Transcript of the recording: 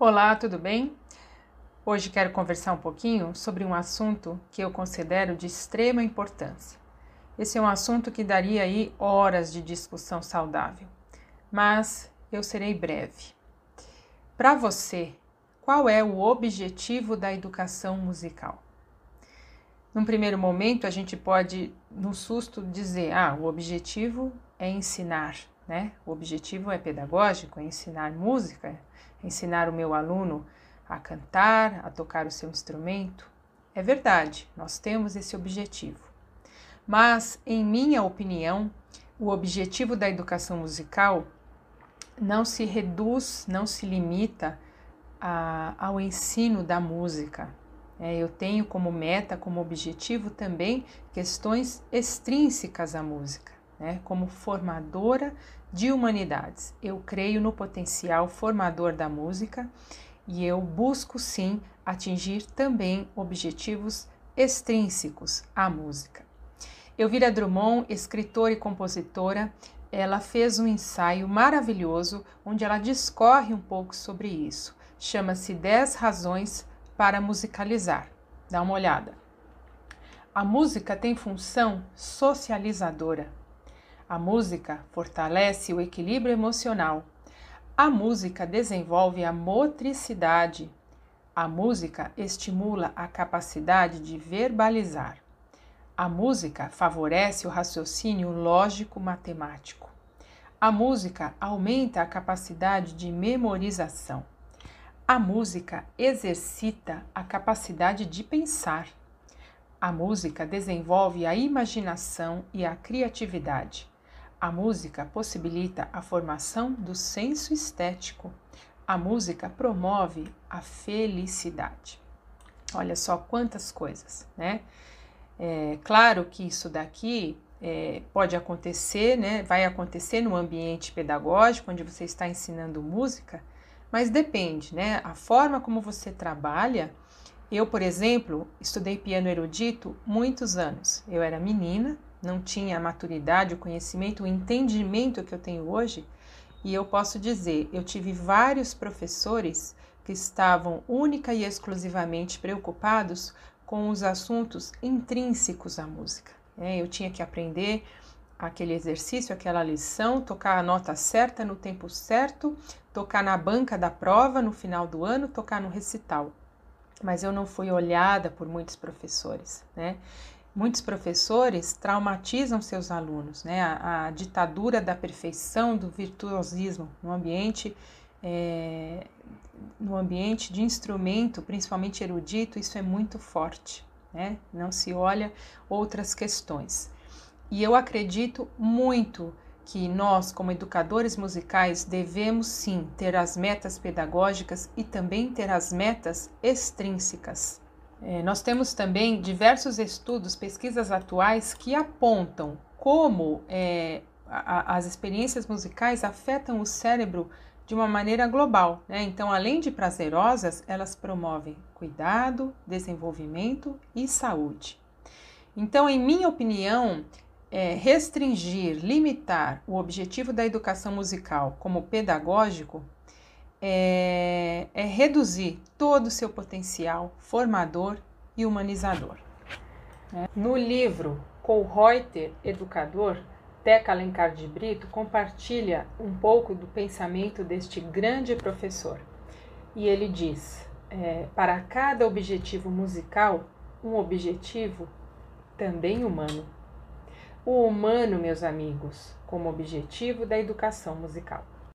Olá, tudo bem? Hoje quero conversar um pouquinho sobre um assunto que eu considero de extrema importância. Esse é um assunto que daria aí horas de discussão saudável, mas eu serei breve. Para você, qual é o objetivo da educação musical? Num primeiro momento, a gente pode, no susto, dizer: ah, o objetivo é ensinar, né? O objetivo é pedagógico, é ensinar música, ensinar o meu aluno a cantar, a tocar o seu instrumento. É verdade, nós temos esse objetivo. Mas, em minha opinião, o objetivo da educação musical não se reduz, não se limita a, ao ensino da música. É, eu tenho como meta, como objetivo também questões extrínsecas à música, né, como formadora de humanidades. Eu creio no potencial formador da música e eu busco sim atingir também objetivos extrínsecos à música. Elvira Drummond, escritora e compositora, ela fez um ensaio maravilhoso onde ela discorre um pouco sobre isso. Chama-se 10 razões para musicalizar. Dá uma olhada. A música tem função socializadora. A música fortalece o equilíbrio emocional. A música desenvolve a motricidade. A música estimula a capacidade de verbalizar. A música favorece o raciocínio lógico-matemático. A música aumenta a capacidade de memorização. A música exercita a capacidade de pensar. A música desenvolve a imaginação e a criatividade. A música possibilita a formação do senso estético. A música promove a felicidade. Olha só quantas coisas, né? É claro que isso daqui é, pode acontecer, né? Vai acontecer no ambiente pedagógico, onde você está ensinando música, mas depende, né? A forma como você trabalha. Eu, por exemplo, estudei piano erudito muitos anos. Eu era menina, não tinha a maturidade, o conhecimento, o entendimento que eu tenho hoje. E eu posso dizer, eu tive vários professores que estavam única e exclusivamente preocupados com os assuntos intrínsecos à música. É, eu tinha que aprender aquele exercício, aquela lição, tocar a nota certa no tempo certo, tocar na banca da prova no final do ano, tocar no recital. Mas eu não fui olhada por muitos professores, né? Muitos professores traumatizam seus alunos, né? A, a ditadura da perfeição, do virtuosismo no ambiente, é, no ambiente de instrumento, principalmente erudito, isso é muito forte, né? Não se olha outras questões. E eu acredito muito que nós, como educadores musicais, devemos sim ter as metas pedagógicas e também ter as metas extrínsecas. É, nós temos também diversos estudos, pesquisas atuais que apontam como é, a, as experiências musicais afetam o cérebro de uma maneira global. Né? Então, além de prazerosas, elas promovem cuidado, desenvolvimento e saúde. Então, em minha opinião, é, restringir, limitar o objetivo da educação musical como pedagógico é, é reduzir todo o seu potencial formador e humanizador. Né? No livro Kohlreuter, Educador, Teca Alencar de Brito compartilha um pouco do pensamento deste grande professor. E ele diz: é, para cada objetivo musical, um objetivo também humano. O humano, meus amigos, como objetivo da educação musical.